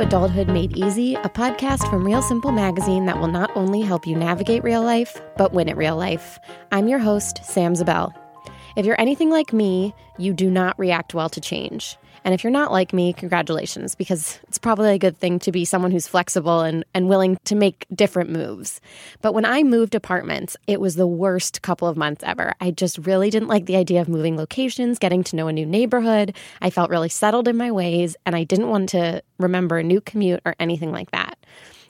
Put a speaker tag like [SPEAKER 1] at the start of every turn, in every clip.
[SPEAKER 1] Adulthood Made Easy, a podcast from Real Simple Magazine that will not only help you navigate real life, but win at real life. I'm your host, Sam Zabel. If you're anything like me, you do not react well to change. And if you're not like me, congratulations, because it's probably a good thing to be someone who's flexible and, and willing to make different moves. But when I moved apartments, it was the worst couple of months ever. I just really didn't like the idea of moving locations, getting to know a new neighborhood. I felt really settled in my ways, and I didn't want to remember a new commute or anything like that.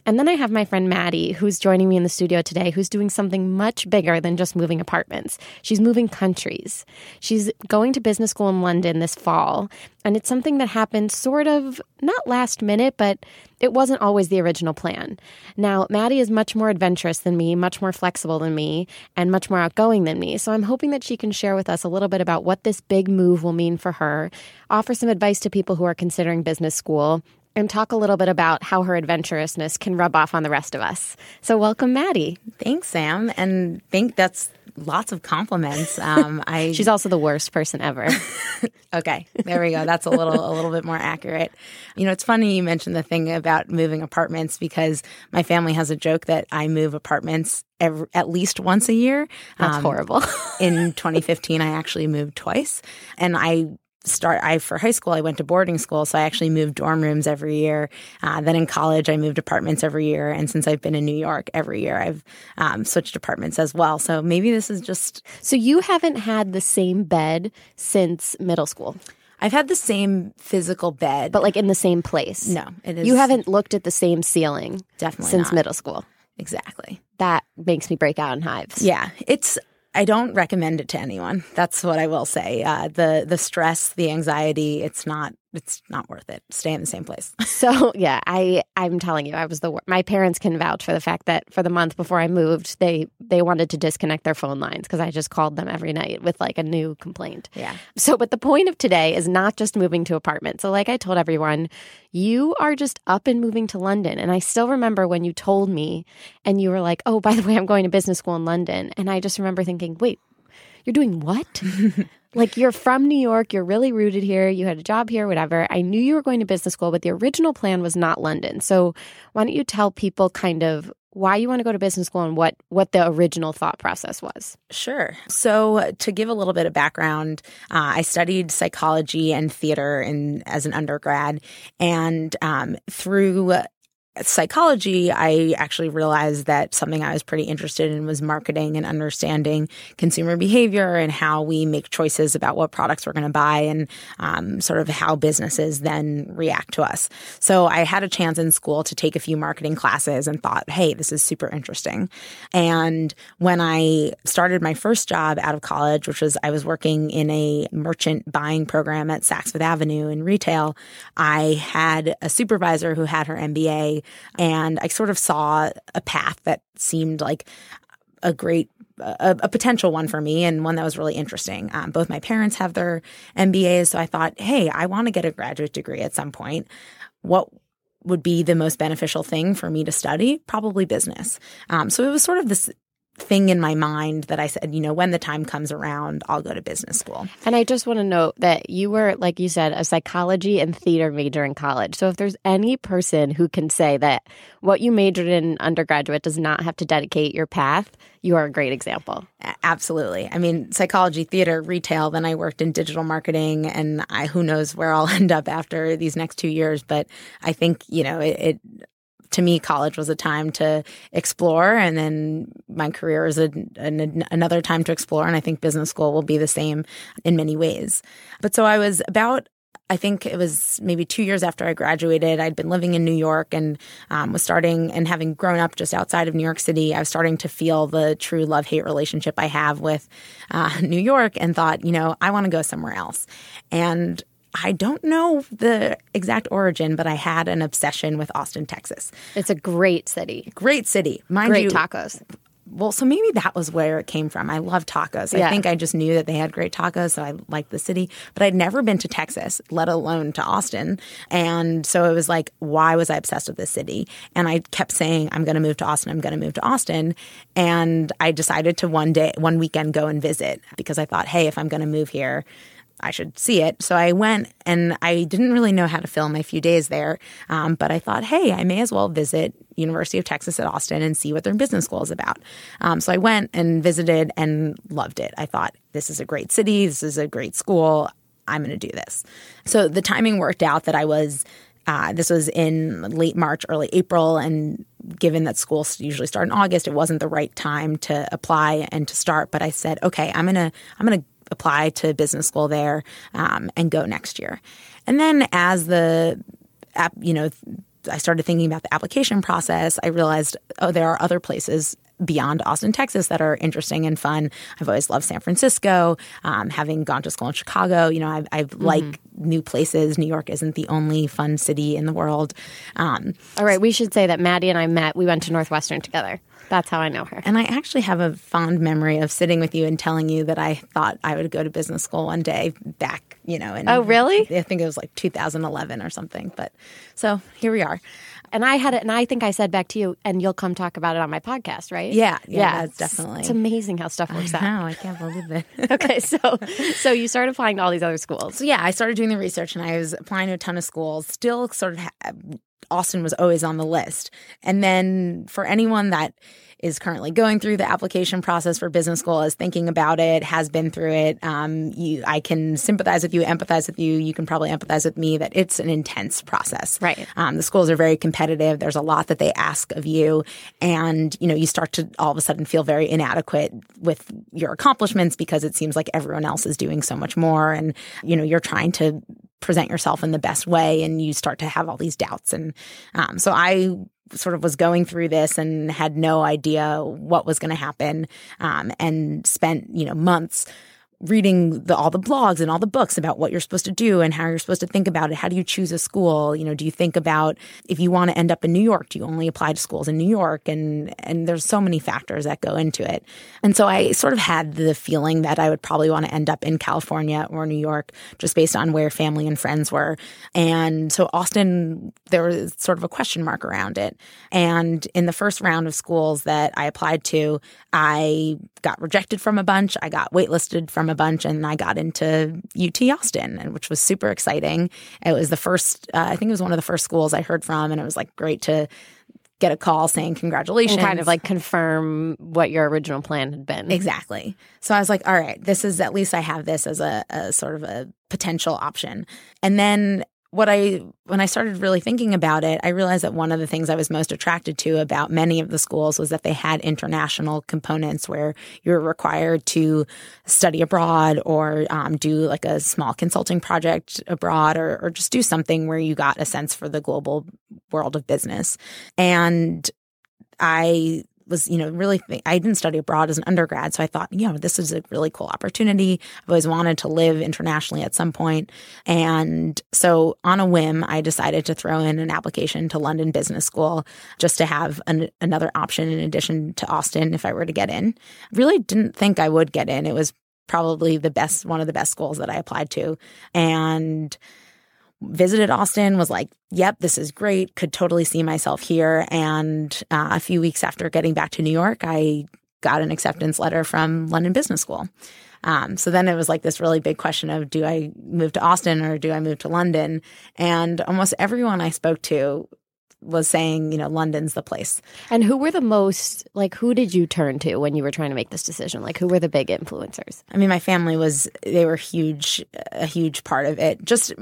[SPEAKER 1] And then I have my friend Maddy, who's joining me in the studio today, who's doing something much bigger than just moving apartments. She's moving countries. She's going to business school in London this fall. And it's something that happened sort of not last minute, but it wasn't always the original plan. Now, Maddy is much more adventurous than me, much more flexible than me, and much more outgoing than me. So I'm hoping that she can share with us a little bit about what this big move will mean for her, offer some advice to people who are considering business school, and talk a little bit about how her adventurousness can rub off on the rest of us. So, welcome, Maddy.
[SPEAKER 2] Thanks, Sam, and think that's lots of compliments. Um,
[SPEAKER 1] I she's also the worst person ever.
[SPEAKER 2] okay, there we go. That's a little a little bit more accurate. You know, it's funny you mentioned the thing about moving apartments because my family has a joke that I move apartments every, at least once a year.
[SPEAKER 1] That's um, horrible.
[SPEAKER 2] in 2015, I actually moved twice, and I start I for high school I went to boarding school so I actually moved dorm rooms every year. Uh, then in college I moved apartments every year and since I've been in New York every year I've um, switched apartments as well. So maybe this is just
[SPEAKER 1] so you haven't had the same bed since middle school?
[SPEAKER 2] I've had the same physical bed.
[SPEAKER 1] But like in the same place?
[SPEAKER 2] No it is
[SPEAKER 1] you haven't looked at the same ceiling
[SPEAKER 2] definitely
[SPEAKER 1] since
[SPEAKER 2] not.
[SPEAKER 1] middle school?
[SPEAKER 2] Exactly.
[SPEAKER 1] That makes me break out in hives.
[SPEAKER 2] Yeah it's I don't recommend it to anyone. That's what I will say. Uh, the the stress, the anxiety, it's not it's not worth it. Stay in the same place.
[SPEAKER 1] so yeah, I I'm telling you, I was the my parents can vouch for the fact that for the month before I moved, they they wanted to disconnect their phone lines because I just called them every night with like a new complaint.
[SPEAKER 2] Yeah.
[SPEAKER 1] So, but the point of today is not just moving to apartment. So, like I told everyone, you are just up and moving to London, and I still remember when you told me, and you were like, "Oh, by the way, I'm going to business school in London," and I just remember thinking, "Wait." You're doing what? like you're from New York, you're really rooted here, you had a job here, whatever. I knew you were going to business school, but the original plan was not London. So why don't you tell people kind of why you want to go to business school and what what the original thought process was.
[SPEAKER 2] Sure. So to give a little bit of background, uh, I studied psychology and theater in as an undergrad, and um, through psychology, I actually realized that something I was pretty interested in was marketing and understanding consumer behavior and how we make choices about what products we're going to buy and um, sort of how businesses then react to us. So I had a chance in school to take a few marketing classes and thought, hey, this is super interesting. And when I started my first job out of college, which was I was working in a merchant buying program at Saks Fifth Avenue in retail, I had a supervisor who had her MBA and I sort of saw a path that seemed like a great a, a, potential one for me and one that was really interesting. Um, both my parents have their MBAs, so I thought, hey, I want to get a graduate degree at some point. What would be the most beneficial thing for me to study? Probably business. Um, so it was sort of this thing in my mind that I said, you know, when the time comes around, I'll go to business school.
[SPEAKER 1] And I just want to note that you were, like you said, a psychology and theater major in college. So if there's any person who can say that what you majored in undergraduate does not have to dedicate your path, you are a great example.
[SPEAKER 2] Absolutely. I mean, psychology, theater, retail, then I worked in digital marketing and I, who knows where I'll end up after these next two years. But I think, you know, it, it to me, college was a time to explore, and then my career is a, an, another time to explore. And I think business school will be the same in many ways. But so I was about I think it was maybe two years after I graduated. I'd been living in New York and um, was starting and having grown up just outside of New York City. I was starting to feel the true love hate relationship I have with uh, New York and thought, you know, I want to go somewhere else. And I don't know the exact origin, but I had an obsession with Austin, Texas.
[SPEAKER 1] It's a great city.
[SPEAKER 2] Great city.
[SPEAKER 1] Mind great you, tacos.
[SPEAKER 2] Well, so maybe that was where it came from. I love tacos. Yeah. I think I just knew that they had great tacos, so I liked the city. But I'd never been to Texas, let alone to Austin. And so it was like, why was I obsessed with this city? And I kept saying, I'm going to move to Austin. I'm going to move to Austin. And I decided to one day, one weekend, go and visit because I thought, hey, if I'm going to move here, I should see it. So I went and I didn't really know how to film my few days there. Um, but I thought, hey, I may as well visit University of Texas at Austin and see what their business school is about. Um, so I went and visited and loved it. I thought, this is a great city. This is a great school. I'm going to do this. So the timing worked out that I was uh, this was in late March, early April, and given that schools usually start in August, it wasn't the right time to apply and to start. But I said, okay, I'm gonna I'm gonna apply to business school there um, and go next year. And then as the app, you know, I started thinking about the application process. I realized, oh, there are other places beyond Austin, Texas that are interesting and fun. I've always loved San Francisco. Um, having gone to school in Chicago, you know, I, I mm-hmm. like new places. New York isn't the only fun city in the world.
[SPEAKER 1] Um, All right, we should say that Maddy and I met. We went to Northwestern together. That's how I know her.
[SPEAKER 2] And I actually have a fond memory of sitting with you and telling you that I thought I would go to business school one day back, you know. In,
[SPEAKER 1] oh, really?
[SPEAKER 2] I think it was like 2011 or something. But so here we are.
[SPEAKER 1] And I had it, and I think I said back to you, and you'll come talk about it on my podcast, right?
[SPEAKER 2] Yeah, yeah, yeah definitely.
[SPEAKER 1] It's amazing how stuff works
[SPEAKER 2] I
[SPEAKER 1] know,
[SPEAKER 2] out. I can't believe it.
[SPEAKER 1] okay, so so you started applying to all these other schools.
[SPEAKER 2] So yeah, I started doing the research, and I was applying to a ton of schools. Still, sort of, ha- Austin was always on the list. And then for anyone that is currently going through the application process for business school, is thinking about it, has been through it. Um, you, I can sympathize with you, empathize with you. You can probably empathize with me that it's an intense process.
[SPEAKER 1] Right.
[SPEAKER 2] Um, the schools are very competitive. There's a lot that they ask of you, and you know you start to all of a sudden feel very inadequate with your accomplishments because it seems like everyone else is doing so much more, and you know you're trying to present yourself in the best way and you start to have all these doubts. And um, so i sort of was going through this and had no idea what was going to happen um, and spent you know months reading the, all the blogs and all the books about what you're supposed to do and how you're supposed to think about it. How do you choose a school? You know, do you think about if you want to end up in New York, do you only apply to schools in New York? And and there's so many factors that go into it. And so I sort of had the feeling that I would probably want to end up in California or New York just based on where family and friends were. And so Austin, there was sort of a question mark around it. And in the first round of schools that I applied to, I got rejected from a bunch. I got waitlisted from a bunch, and I got into UT Austin, and which was super exciting. It was the first, uh, I think it was one of the first schools I heard from, and it was like great to get a call saying congratulations.
[SPEAKER 1] And kind of like confirm what your original plan had been.
[SPEAKER 2] Exactly. So I was like, all right, this is at least I have this as a, a sort of a potential option. And then what I when I started really thinking about it, I realized that one of the things I was most attracted to about many of the schools was that they had international components where you were required to study abroad or um, do like a small consulting project abroad or, or just do something where you got a sense for the global world of business. And I was, you know, really, th- I didn't study abroad as an undergrad. So I thought, you know, this is a really cool opportunity. I've always wanted to live internationally at some point. And so on a whim, I decided to throw in an application to London Business School just to have an, another option in addition to Austin if I were to get in. Really didn't think I would get in. It was probably the best, one of the best schools that I applied to. And visited Austin, was like, yep, this is great, could totally see myself here. And uh, a few weeks after getting back to New York, I got an acceptance letter from London Business School. Um, so then it was like this really big question of do I move to Austin or do I move to London? And almost everyone I spoke to was saying, you know, London's the place.
[SPEAKER 1] And who were the most like who did you turn to when you were trying to make this decision? Like who were the big influencers?
[SPEAKER 2] I mean, my family was they were huge a huge part of it. Just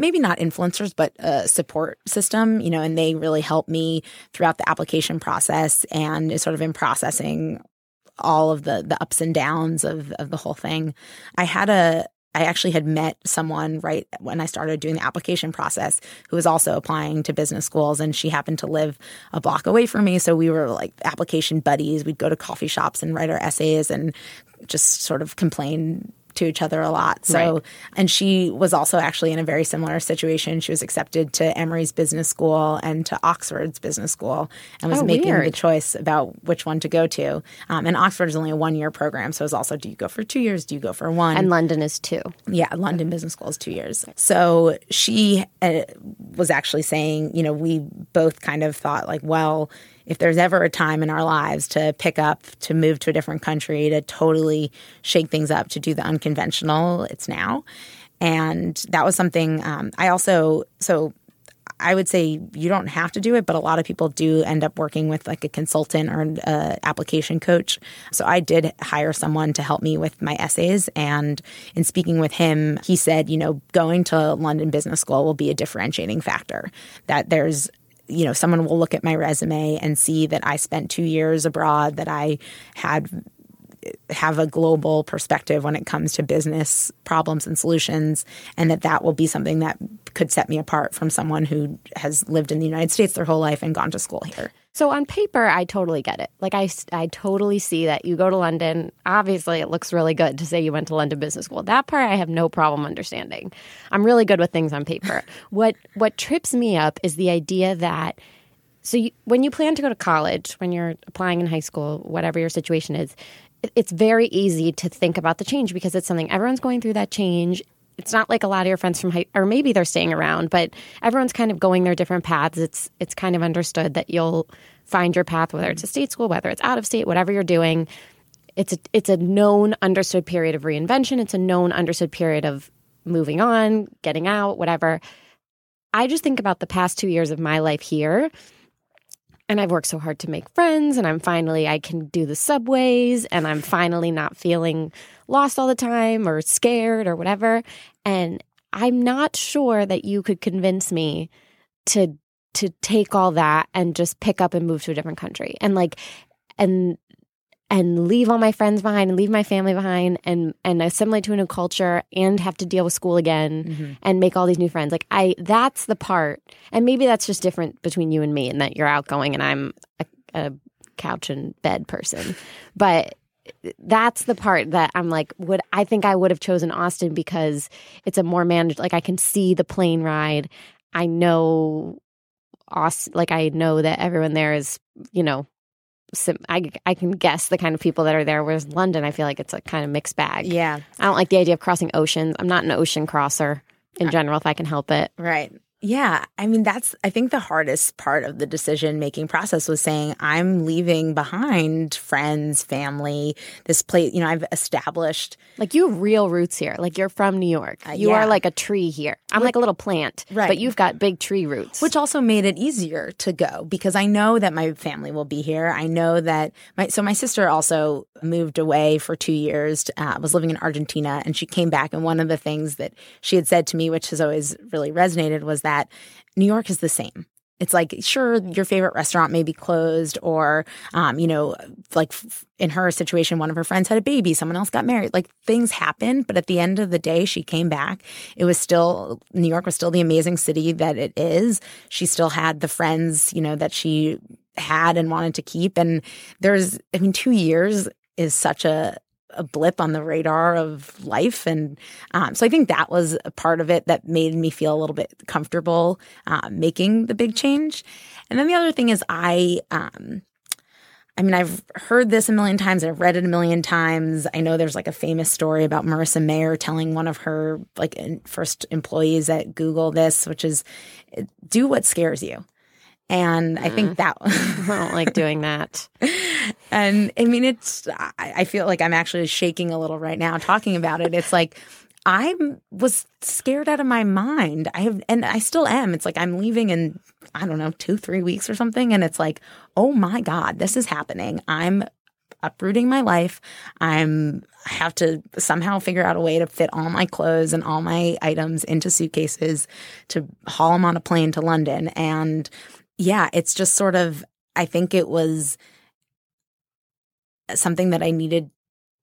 [SPEAKER 2] maybe not influencers, but a support system, you know, and they really helped me throughout the application process and sort of in processing all of the the ups and downs of of the whole thing. I had a I actually had met someone right when I started doing the application process who was also applying to business schools and she happened to live a block away from me so we were like application buddies we'd go to coffee shops and write our essays and just sort of complain to each other a lot. So, right. and she was also actually in a very similar situation. She was accepted to Emory's business school and to Oxford's business school and was oh, making weird. the choice about which one to go to. Um, and Oxford is only a one year program. So it's also do you go for two years? Do you go for one?
[SPEAKER 1] And London is two.
[SPEAKER 2] Yeah, London Business School is two years. So she uh, was actually saying, you know, we both kind of thought like, well, if there's ever a time in our lives to pick up, to move to a different country, to totally shake things up, to do the unconventional, it's now. And that was something um, I also, so I would say you don't have to do it, but a lot of people do end up working with like a consultant or an application coach. So I did hire someone to help me with my essays. And in speaking with him, he said, you know, going to London Business School will be a differentiating factor. That there's you know, someone will look at my resume and see that I spent two years abroad, that I had have a global perspective when it comes to business problems and solutions, and that that will be something that could set me apart from someone who has lived in the United States their whole life and gone to school here.
[SPEAKER 1] So on paper, I totally get it. Like I, I totally see that you go to London. Obviously, it looks really good to say you went to London Business School. That part I have no problem understanding. I'm really good with things on paper. what what trips me up is the idea that so you, when you plan to go to college, when you're applying in high school, whatever your situation is, it's very easy to think about the change because it's something everyone's going through that change. It's not like a lot of your friends from high, or maybe they're staying around, but everyone's kind of going their different paths. It's it's kind of understood that you'll find your path, whether it's a state school, whether it's out of state, whatever you're doing. It's a it's a known, understood period of reinvention. It's a known, understood period of moving on, getting out, whatever. I just think about the past two years of my life here and I've worked so hard to make friends and I'm finally I can do the subways and I'm finally not feeling lost all the time or scared or whatever. And I'm not sure that you could convince me to to take all that and just pick up and move to a different country. And like and and leave all my friends behind and leave my family behind and and assimilate to a new culture and have to deal with school again mm-hmm. and make all these new friends. Like i that's the part. And maybe that's just different between you and me and that you're outgoing and i'm a, a couch and bed person. But that's the part that i'm like would i think i would have chosen austin because it's a more managed like i can see the plane ride. I know Austin, like I know that everyone there is, you know, I, I can guess the kind of people that are there. Whereas London, I feel like it's a kind of mixed bag.
[SPEAKER 2] Yeah.
[SPEAKER 1] I don't like the idea of crossing oceans. I'm not an ocean crosser in uh, general, if I can help it.
[SPEAKER 2] Right. Yeah. I mean, that's, I think the hardest part of the decision making process was saying, I'm leaving behind friends, family, this place, you know, I've established.
[SPEAKER 1] Like you have real roots here. Like you're from New York. Uh, you yeah. are like a tree here. I'm like, like, a little plant. Right. But you've got big tree roots.
[SPEAKER 2] Which also made it easier to go because I know that my family will be here. I know that my, so my sister also moved away for two years, uh, was living in Argentina, and she came back. And one of the things that she had said to me, which has always really resonated, was that that New York is the same. It's like, sure, your favorite restaurant may be closed, or, um, you know, like in her situation, one of her friends had a baby, someone else got married. Like things happen, but at the end of the day, she came back. It was still, New York was still the amazing city that it is. She still had the friends, you know, that she had and wanted to keep. And there's, I mean, two years is such a, a blip on the radar of life. And um, so I think that was a part of it that made me feel a little bit comfortable uh, making the big change. And then the other thing is, I, um, I mean, I've heard this a million times. I've read it a million times. I know there's like a famous story about Marissa Mayer telling one of her like first employees at Google this, which is do what scares you. And I think mm. that
[SPEAKER 1] I don't like doing that.
[SPEAKER 2] and I mean, it's, I feel like I'm actually shaking a little right now talking about it. It's like, I was scared out of my mind. I have, and I still am. It's like I'm leaving in, I don't know, two, three weeks or something. And it's like, oh my God, this is happening. I'm uprooting my life. I'm I have to somehow figure out a way to fit all my clothes and all my items into suitcases to haul them on a plane to London. And yeah, it's just sort of, I think it was something that I needed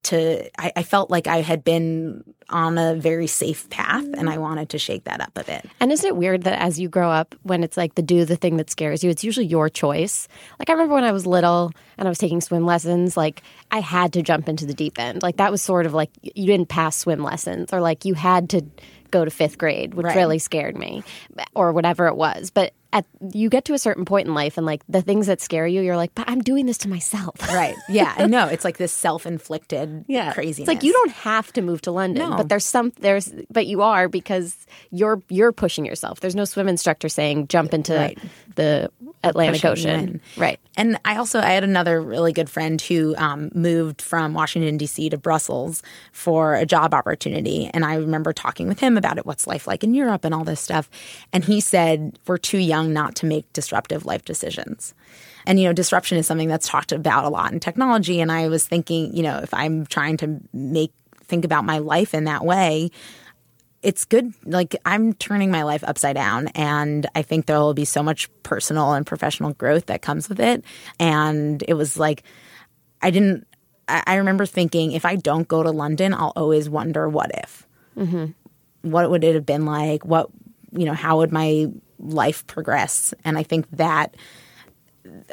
[SPEAKER 2] to, I, I, felt like I had been on a very safe path and I mm-hmm. wanted to shake that up a bit.
[SPEAKER 1] And isn't it weird that as you grow up, when it's like the do the thing that scares you, it's usually your choice? Like I remember when I was little and I was taking swim lessons, like I had to jump into the deep end. Like that was sort of like you didn't pass swim lessons or like you had to go to fifth grade, which right. really scared me, or whatever it was. But at you get to a certain point in life, and like the things that scare you, you're like, but I'm doing this to myself.
[SPEAKER 2] Right. Yeah. Know. It's like this self inflicted yeah. craziness.
[SPEAKER 1] It's like you don't have to move to London, no. but there's some there's but you are because you're you're pushing yourself. There's no swim instructor saying jump into right. the Atlantic
[SPEAKER 2] pushing
[SPEAKER 1] Ocean. Right.
[SPEAKER 2] And I also I had another really good friend who um, moved from Washington D.C. to Brussels for a job opportunity, and I remember talking with him about it. What's life like in Europe and all this stuff? And he said we're too young not to make disruptive life decisions. And you know, disruption is something that's talked about a lot in technology. And I was thinking, you know, if I'm trying to make think about my life in that way, it's good. Like I'm turning my life upside down, and I think there will be so much personal and professional growth that comes with it. And it was like, I didn't. I, remember thinking, if I don't go to London, I'll always wonder what if. Mm-hmm. What would it have been like? What you know? How would my life progress? And I think that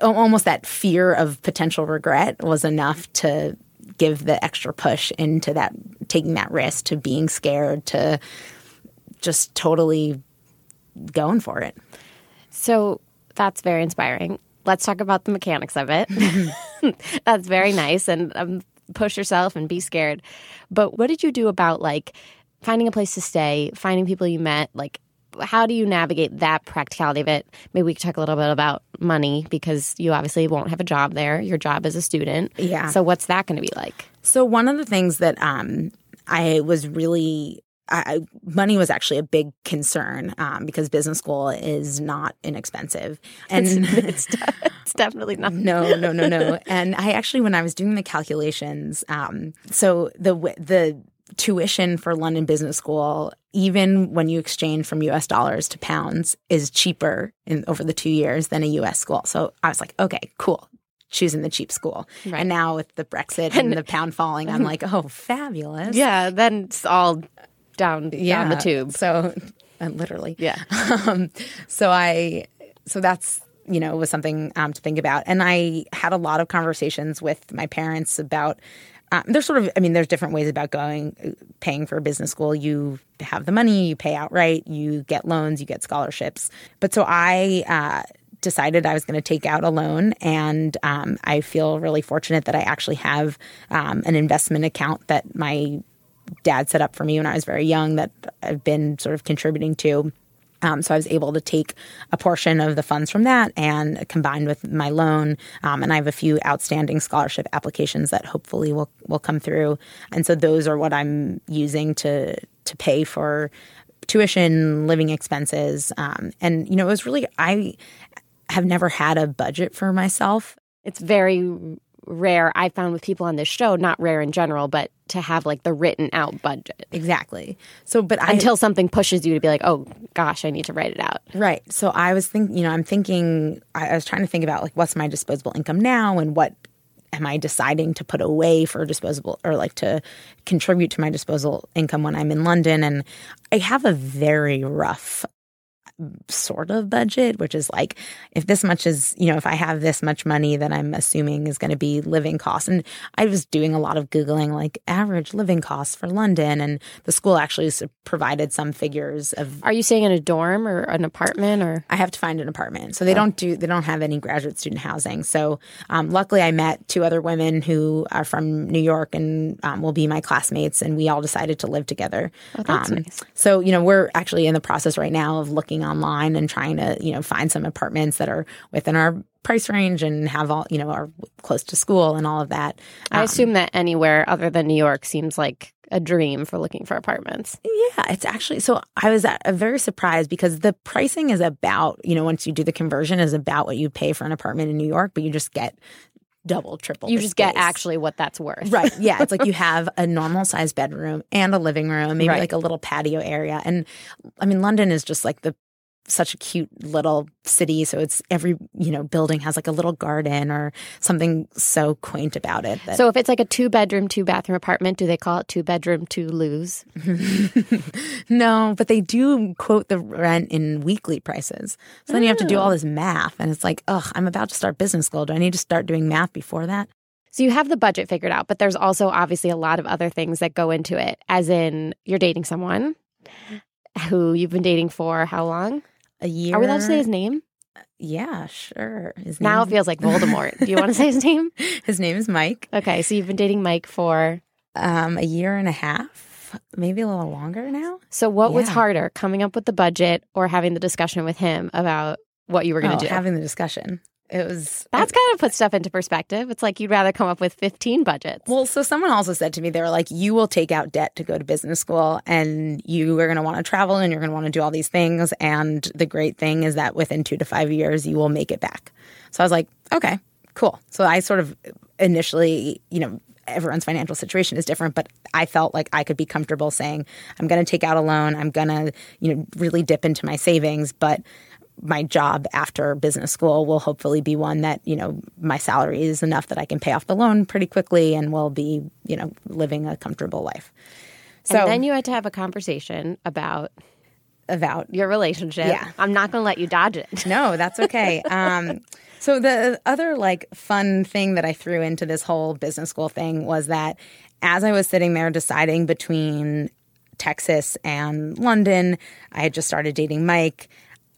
[SPEAKER 2] almost that fear of potential regret was enough to give the extra push into that taking that risk to being scared to just totally going for it
[SPEAKER 1] So that's very inspiring. Let's talk about the mechanics of it. that's very nice and um, push yourself and be scared. But what did you do about like finding a place to stay, finding people you met? Like, how do you navigate that practicality of it? Maybe we could talk a little bit about money because you obviously won't have a job there. Your job as a student.
[SPEAKER 2] Yeah.
[SPEAKER 1] So what's that going to be like?
[SPEAKER 2] so one of the things that um, i was really I, money was actually a big concern um, because business school is not inexpensive and
[SPEAKER 1] It's, it's definitely not.
[SPEAKER 2] no, no, no, no. And I actually, when I was doing the calculations, um, so the the tuition for London Business School, even when you exchange from U.S. dollars to pounds, is cheaper in over the two years than a U.S. school. So I was like, okay, cool. Choosing the cheap school,
[SPEAKER 1] Right.
[SPEAKER 2] and now with the Brexit and, the pound falling, I'm like, oh, fabulous!
[SPEAKER 1] Yeah, then it's all down down the tube.
[SPEAKER 2] So, uh, literally,
[SPEAKER 1] Yeah.
[SPEAKER 2] um, so I, so that's you know was something um, to think about, and I had a lot of conversations with my parents about. Um, there's sort of, I mean, there's different ways about going, uh, paying for a business school. You have the money, you pay outright, you get loans, you get scholarships. But so I uh, decided I was going to take out a loan, and um, I feel really fortunate that I actually have um, an investment account that my dad set up for me when I was very young that I've been sort of contributing to. Um, so I was able to take a portion of the funds from that and combined with my loan, um, and I have a few outstanding scholarship applications that hopefully will will come through. And so those are what I'm using to to pay for tuition, living expenses, um, and you know it was really I have never had a budget for myself.
[SPEAKER 1] it's very rare i found with people on this show not rare in general but to have like the written out budget
[SPEAKER 2] Exactly. So, but I
[SPEAKER 1] until something pushes you to be like oh gosh i need to write it out
[SPEAKER 2] Right. So I was thinking, you know, I'm thinking, I, I was trying to think about like what's my disposable income now and what am I deciding to put away for disposable or like to contribute to my disposable income when I'm in London. And I have a very rough sort of budget, which is like if this much is, you know, if I have this much money that I'm assuming is going to be living costs. And I was doing a lot of Googling like average living costs for London. And the school actually provided some figures of
[SPEAKER 1] are you staying in a dorm or an apartment or
[SPEAKER 2] I have to find an apartment. So they don't do they don't have any graduate student housing. So um, luckily, I met two other women who are from New York and um, will be my classmates, and we all decided to live together.
[SPEAKER 1] Oh, that's
[SPEAKER 2] um,
[SPEAKER 1] nice.
[SPEAKER 2] So you know we're actually in the process right now of looking online and trying to you know find some apartments that are within our price range and have all you know are close to school and all of that.
[SPEAKER 1] i
[SPEAKER 2] Um,
[SPEAKER 1] assume that anywhere other than new york seems like a dream for looking for apartments
[SPEAKER 2] Yeah, it's actually so I was uh, very surprised because the pricing is about, you know, once you do the conversion is about what you pay for an apartment in New York, but you just get double, triple.
[SPEAKER 1] you just get actually what that's worth
[SPEAKER 2] Right. Yeah. It's like you have a normal sized bedroom and a living room, maybe
[SPEAKER 1] Right.
[SPEAKER 2] like a little patio area. And I mean, London is just like the such a cute little city. So it's every, you know, building has like a little garden or something so quaint about it. That,
[SPEAKER 1] so if it's like a two bedroom two bathroom apartment do they call it two bedroom two lose
[SPEAKER 2] no, but they do quote the rent in weekly prices. So then you have to do all oh. this math. And it's like, ugh, I'm about to start business school. Do I need to start doing math before that?
[SPEAKER 1] So you have the budget figured out, but there's also obviously a lot of other things that go into it, as in you're dating someone who you've been dating for how long?
[SPEAKER 2] A year.
[SPEAKER 1] Are we allowed to say his name?
[SPEAKER 2] Yeah, sure. His
[SPEAKER 1] Now it feels like Voldemort. Do you want to say his name?
[SPEAKER 2] his name is Mike.
[SPEAKER 1] Okay, so you've been dating Mike for.
[SPEAKER 2] Um, a year and a half, maybe a little longer now.
[SPEAKER 1] So what was harder, coming up with the budget or having the discussion with him about what you were going to
[SPEAKER 2] Oh,
[SPEAKER 1] do.
[SPEAKER 2] having the discussion. It was
[SPEAKER 1] That's kind of put stuff into perspective. It's like you'd rather come up with 15 budgets.
[SPEAKER 2] Well, so someone also said to me, they were like, you will take out debt to go to business school and you are going to want to travel and you're going to want to do all these things. And the great thing is that within two to five years, you will make it back. So I was like, okay, cool. So I sort of initially, you know, everyone's financial situation is different, but I felt like I could be comfortable saying, I'm going to take out a loan. I'm going to, you know, really dip into my savings, but my job after business school will hopefully be one that you know my salary is enough that I can pay off the loan pretty quickly and will be you know living a comfortable life. So
[SPEAKER 1] and then you had to have a conversation about
[SPEAKER 2] about
[SPEAKER 1] your relationship.
[SPEAKER 2] Yeah.
[SPEAKER 1] I'm not going to let you dodge it.
[SPEAKER 2] no, that's okay. Um, so the other like fun thing that I threw into this whole business school thing was that as I was sitting there deciding between Texas and London, I had just started dating Mike.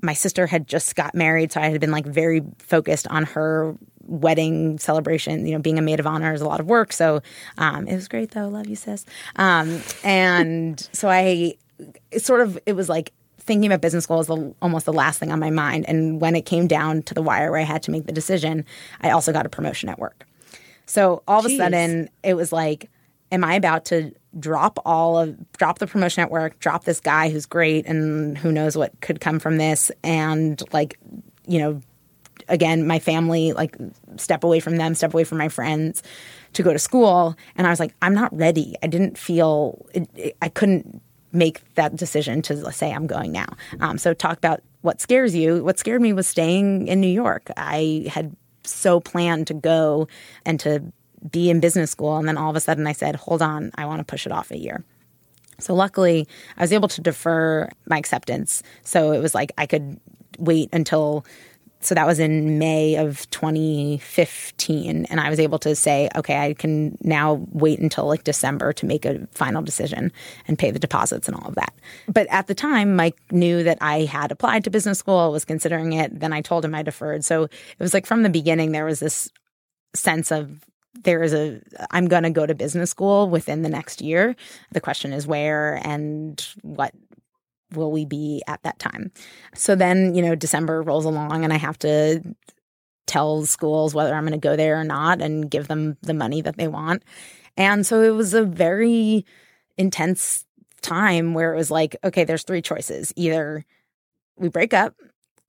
[SPEAKER 2] My sister had just got married, so I had been like very focused on her wedding celebration. You know, being a maid of honor is a lot of work, so um, it was great though. Love you, sis. Um, and so I it sort of it was like thinking about business school was the, almost the last thing on my mind. And when it came down to the wire where I had to make the decision, I also got a promotion at work. So all of
[SPEAKER 1] Jeez.
[SPEAKER 2] a sudden, it was like, am I about to drop all of drop the promotion at work, drop this guy who's great, and who knows what could come from this, and like, you know, again, my family, like step away from them, step away from my friends to go to school. And I was like, I'm not ready. I didn't feel, it, it- I couldn't make that decision to say I'm going now. Um, so talk about what scares you. What scared me was staying in New York. I had so planned to go and to be in business school. And then all of a sudden I said, hold on, I want to push it off a year. So luckily, I was able to defer my acceptance. So it was like I could wait until. So that was in May of 2015, and I was able to say, okay, I can now wait until like December to make a final decision and pay the deposits and all of that. But at the time, Mike knew that I had applied to business school, was considering it. Then I told him I deferred. So it was like from the beginning, there was this sense of there is a I'm going to go to business school within the next year. The question is where and what will we be at that time. So then, you know, December rolls along and I have to tell schools whether I'm going to go there or not and give them the money that they want. And so it was a very intense time where it was like, okay, there's three choices. Either we break up,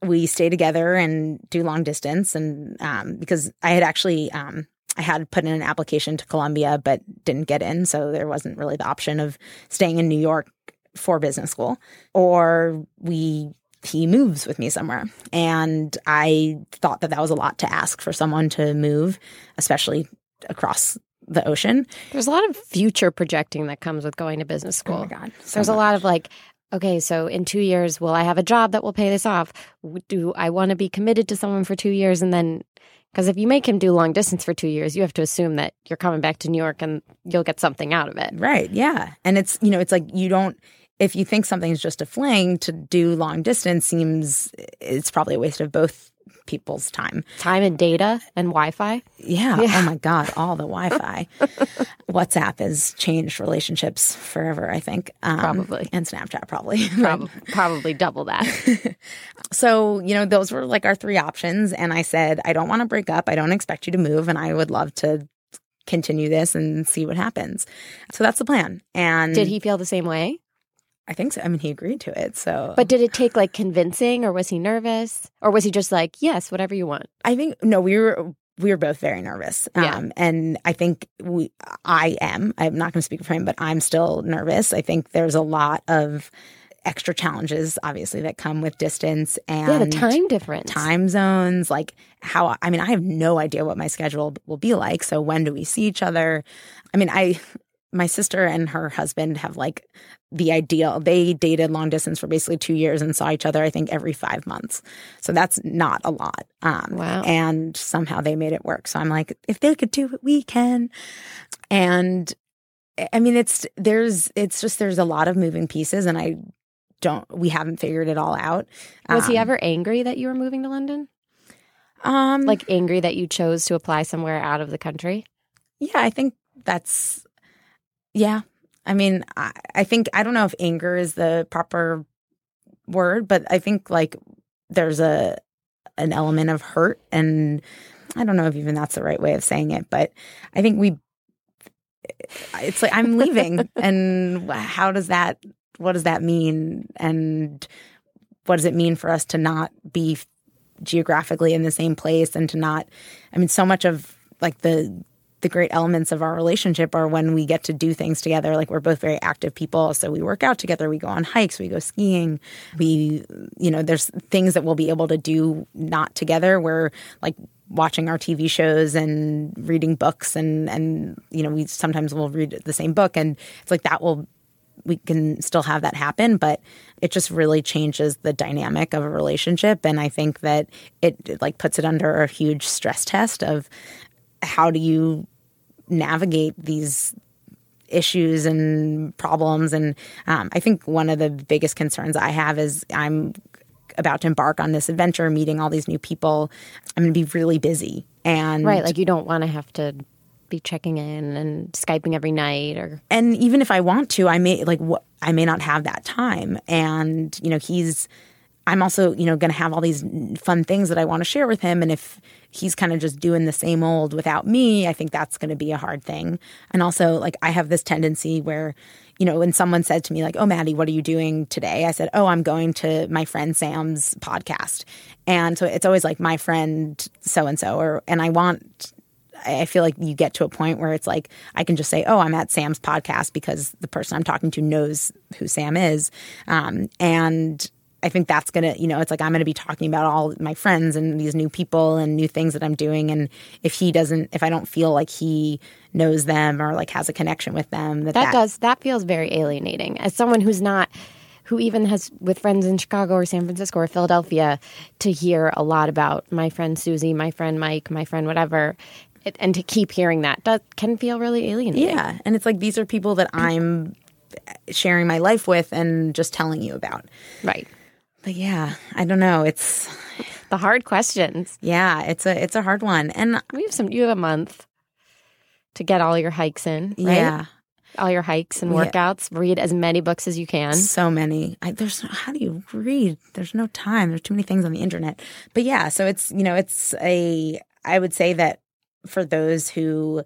[SPEAKER 2] we stay together and do long distance and um, because I had actually um, I had put in an application to Columbia but didn't get in, so there wasn't really the option of staying in New York for business school, or we he moves with me somewhere, and I thought that that was a lot to ask for someone to move, especially across the ocean.
[SPEAKER 1] There's a lot of future projecting that comes with going to business school.
[SPEAKER 2] Oh my god, so
[SPEAKER 1] There's a lot of like, okay, so in two years, will I have a job that will pay this off? Do I want to be committed to someone for two years? And then, because if you make him do long distance for two years, you have to assume that you're coming back to New York and you'll get something out of it.
[SPEAKER 2] Right. Yeah. And it's, you know, it's like you don't, if you think something's just a fling to do long distance seems, it's probably a waste of both people's time.
[SPEAKER 1] Time and data and Wi Fi.
[SPEAKER 2] Yeah.
[SPEAKER 1] Yeah.
[SPEAKER 2] Oh my God. All the Wi Fi. WhatsApp has changed relationships forever, I think. Um,
[SPEAKER 1] Probably.
[SPEAKER 2] And Snapchat, probably.
[SPEAKER 1] Probably, probably double that.
[SPEAKER 2] so, you know, those were like our three options. And I said, I don't want to break up. I don't expect you to move. And I would love to continue this and see what happens. So that's the plan. And
[SPEAKER 1] Did he feel the same way?
[SPEAKER 2] I think so. I mean, he agreed to it. So,
[SPEAKER 1] But did it take like convincing or was he nervous? Or was he just like, yes, whatever you want?
[SPEAKER 2] I think no, we were we were both very nervous.
[SPEAKER 1] Yeah.
[SPEAKER 2] Um, and I think we I am. I'm not going to speak for him, but I'm still nervous. I think there's a lot of extra challenges, obviously, that come with distance and
[SPEAKER 1] yeah, the time difference.
[SPEAKER 2] time zones. Like how I mean, I have no idea what my schedule will be like. So when do we see each other? I mean, I my sister and her husband have like the ideal. They dated long distance for basically two years and saw each other, I think, every five months. So that's not a lot. Um,
[SPEAKER 1] Wow.
[SPEAKER 2] And somehow they made it work. So I'm like, if they could do it, we can. And I mean, it's there's it's just there's a lot of moving pieces, and I don't we haven't figured it all out.
[SPEAKER 1] Was he
[SPEAKER 2] Um,
[SPEAKER 1] ever angry that you were moving to London?
[SPEAKER 2] um
[SPEAKER 1] Like angry that you chose to apply somewhere out of the country?
[SPEAKER 2] Yeah, I think that's yeah. I mean, I, I think I don't know if anger is the proper word, but I think like there's a an element of hurt and I don't know if even that's the right way of saying it, but I think we it's like I'm leaving and how does that what does that mean? And what does it mean for us to not be geographically in the same place and to not I mean so much of like the the great elements of our relationship are when we get to do things together. Like we're both very active people, so we work out together, we go on hikes, we go skiing. We, you know, there's things that we'll be able to do not together. We're like watching our TV shows and reading books, and and you know, we sometimes will read the same book, and it's like that will we can still have that happen, but it just really changes the dynamic of a relationship. And I think that it, it like puts it under a huge stress test of how do you navigate these issues and problems? And um, i think one of the biggest concerns i have is i'm about to embark on this adventure meeting all these new people. I'm going to be really busy and
[SPEAKER 1] right like you don't want to have to be checking in and skyping every night or
[SPEAKER 2] and even if i want to i may like what i may not have that time. And you know he's i'm also you know going to have all these fun things that i want to share with him and if he's kind of just doing the same old without me, I think that's going to be a hard thing. And also, like, I have this tendency where, you know, when someone said to me, like, oh, Maddy, what are you doing today? I said, oh, I'm going to my friend Sam's podcast. And so it's always like my friend so and so, or, and I want, I feel like you get to a point where it's like I can just say, "Oh, I'm at Sam's podcast" because the person I'm talking to knows who Sam is, um, and I think that's going to, you know, it's like I'm going to be talking about all my friends and these new people and new things that I'm doing. And if he doesn't, if I don't feel like he knows them or like has a connection with them,
[SPEAKER 1] that, that, that does, that feels very alienating. As someone who's not, who even has with friends in Chicago or San Francisco or Philadelphia, to hear a lot about my friend Susie, my friend Mike, my friend whatever, and to keep hearing that that can feel really alienating.
[SPEAKER 2] Yeah, and it's like these are people that I'm sharing my life with and just telling you about.
[SPEAKER 1] Right.
[SPEAKER 2] But yeah, I don't know. It's
[SPEAKER 1] the hard questions.
[SPEAKER 2] Yeah, it's a it's a hard one. And
[SPEAKER 1] we have some you have a month to get all your hikes in, right?
[SPEAKER 2] Yeah.
[SPEAKER 1] All your hikes and workouts. Yeah. Read as many books as you can.
[SPEAKER 2] So many. I, there's how do you read? There's no time. There's too many things on the internet. But yeah, so it's you know it's a. I would say that for those who,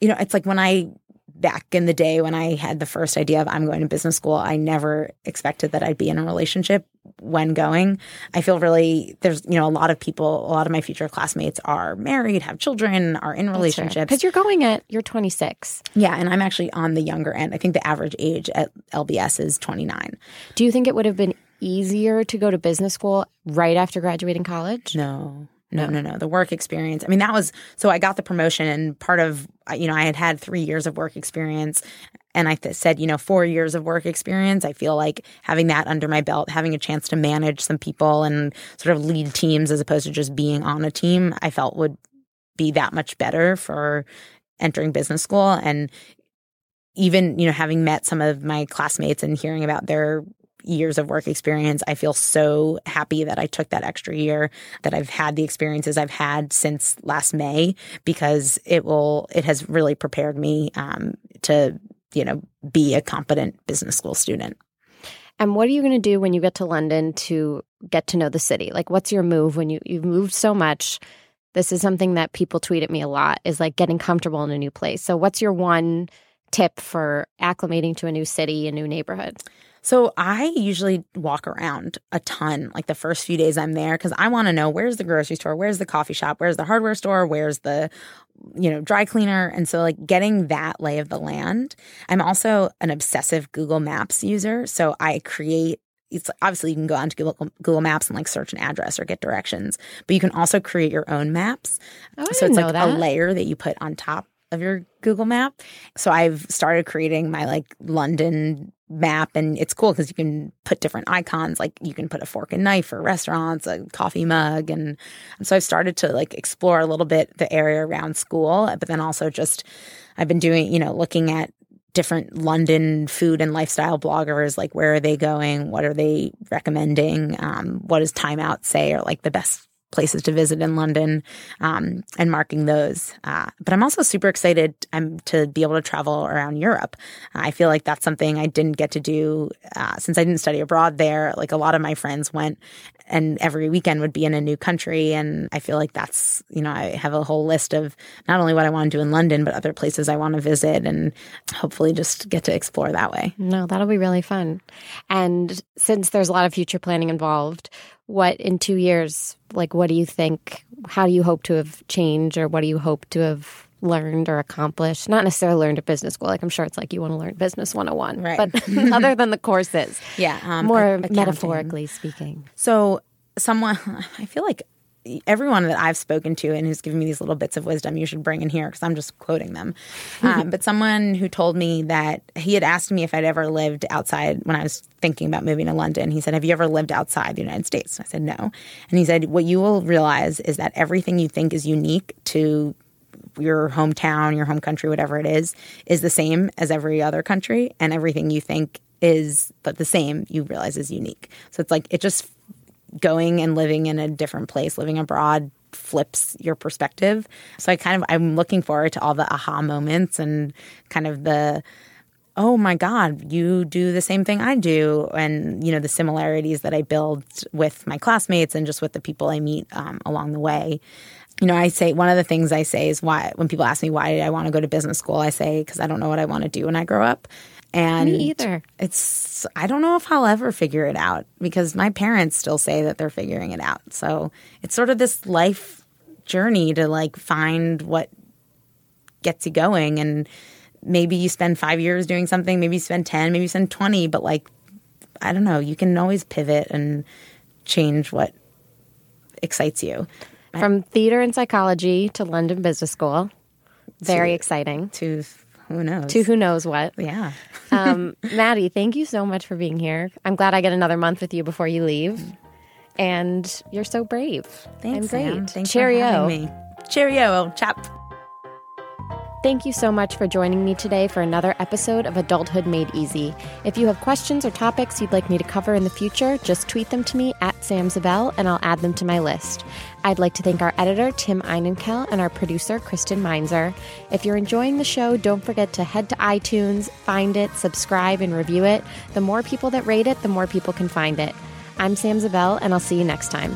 [SPEAKER 2] you know, it's like when I back in the day when I had the first idea of I'm going to business school, I never expected that I'd be in a relationship when going. I feel really there's you know a lot of people, a lot of my future classmates are married, have children, are in relationships.
[SPEAKER 1] Because you're going at you're 26.
[SPEAKER 2] Yeah, and I'm actually on the younger end. I think the average age at LBS is 29.
[SPEAKER 1] Do you think it would have been easier to go to business school right after graduating college?
[SPEAKER 2] No. No, no, no. The work experience. I mean, that was so I got the promotion, and part of, you know, I had had three years of work experience. And I th- said, you know, four years of work experience. I feel like having that under my belt, having a chance to manage some people and sort of lead teams as opposed to just being on a team, I felt would be that much better for entering business school. And even, you know, having met some of my classmates and hearing about their years of work experience. I feel so happy that I took that extra year, that I've had the experiences I've had since last May, because it will, it has really prepared me um, to, you know, be a competent business school student.
[SPEAKER 1] And what are you going to do when you get to London to get to know the city? Like, what's your move when you, you've moved so much? This is something that people tweet at me a lot is like getting comfortable in a new place. So, what's your one tip for acclimating to a new city, a new neighborhood?
[SPEAKER 2] So I usually walk around a ton, like the first few days I'm there, because I want to know where's the grocery store, where's the coffee shop, where's the hardware store, where's the you know dry cleaner and so like getting that lay of the land i'm also an obsessive google maps user so i create it's obviously you can go onto Google, Google Maps and like search an address or get directions, but you can also create your own maps.
[SPEAKER 1] Oh,
[SPEAKER 2] so it's like
[SPEAKER 1] that.
[SPEAKER 2] a layer that you put on top of your Google map. So I've started creating my like London map and it's cool because you can put different icons like you can put a fork and knife for restaurants a coffee mug and, and so i've started to like explore a little bit the area around school but then also just i've been doing you know looking at different london food and lifestyle bloggers like where are they going? What are they recommending? Um, what does Time Out say or like the best places to visit in London um, and marking those. Uh, but I'm also super excited um, to be able to travel around Europe. I feel like that's something I didn't get to do uh, since I didn't study abroad there. Like a lot of my friends went and every weekend would be in a new country. And I feel like that's, you know, I have a whole list of not only what I want to do in London, but other places I want to visit and hopefully just get to explore that way.
[SPEAKER 1] No, that'll be really fun. And since there's a lot of future planning involved, what in two years, like, what do you think? How do you hope to have changed or what do you hope to have learned or accomplished? Not necessarily learned at business school. Like, I'm sure it's like you want to learn business 101.
[SPEAKER 2] Right.
[SPEAKER 1] But other than the courses.
[SPEAKER 2] Yeah. Um,
[SPEAKER 1] more
[SPEAKER 2] accounting.
[SPEAKER 1] metaphorically speaking.
[SPEAKER 2] So, someone, I feel like everyone that I've spoken to and who's given me these little bits of wisdom, you should bring in here because I'm just quoting them. um, but someone who told me that he had asked me if I'd ever lived outside when I was thinking about moving to London. He said, Have you ever lived outside the United States? I said, No. And he said, What you will realize is that everything you think is unique to your hometown, your home country, whatever it is, is the same as every other country. And everything you think is but the same, you realize is unique. So it's like, it just going and living in a different place, living abroad flips your perspective. So I kind of I'm looking forward to all the aha moments and kind of the oh my god, you do the same thing I do and you know the similarities that I build with my classmates and just with the people I meet um, along the way. You know, I say one of the things I say is why when people ask me why did I want to go to business school, I say because I don't know what I want to do when I grow up. And
[SPEAKER 1] Me either.
[SPEAKER 2] It's I don't know if I'll ever figure it out because my parents still say that they're figuring it out. So it's sort of this life journey to like find what gets you going and maybe you spend 5 years doing something, maybe you spend 10, maybe you spend 20, but like I don't know, you can always pivot and change what excites you.
[SPEAKER 1] From theater and psychology to London Business School. Very
[SPEAKER 2] To-
[SPEAKER 1] exciting.
[SPEAKER 2] To who knows?
[SPEAKER 1] To who knows what.
[SPEAKER 2] yeah.
[SPEAKER 1] Um, Maddy, thank you so much for being here. I'm glad I get another month with you before you leave. And you're so brave.
[SPEAKER 2] Thanks,
[SPEAKER 1] and great.
[SPEAKER 2] Sam. Thanks
[SPEAKER 1] Cheerio.
[SPEAKER 2] for having me. Cheerio, old chap.
[SPEAKER 1] Thank you so much for joining me today for another episode of Adulthood Made Easy. If you have questions or topics you'd like me to cover in the future, just tweet them to me at Sam Zabel and I'll add them to my list. I'd like to thank our editor, Tim Einenkel, and our producer, Kristen Meinzer. If you're enjoying the show, don't forget to head to iTunes, find it, subscribe, and review it. The more people that rate it, the more people can find it. I'm Sam Zabel, and I'll see you next time.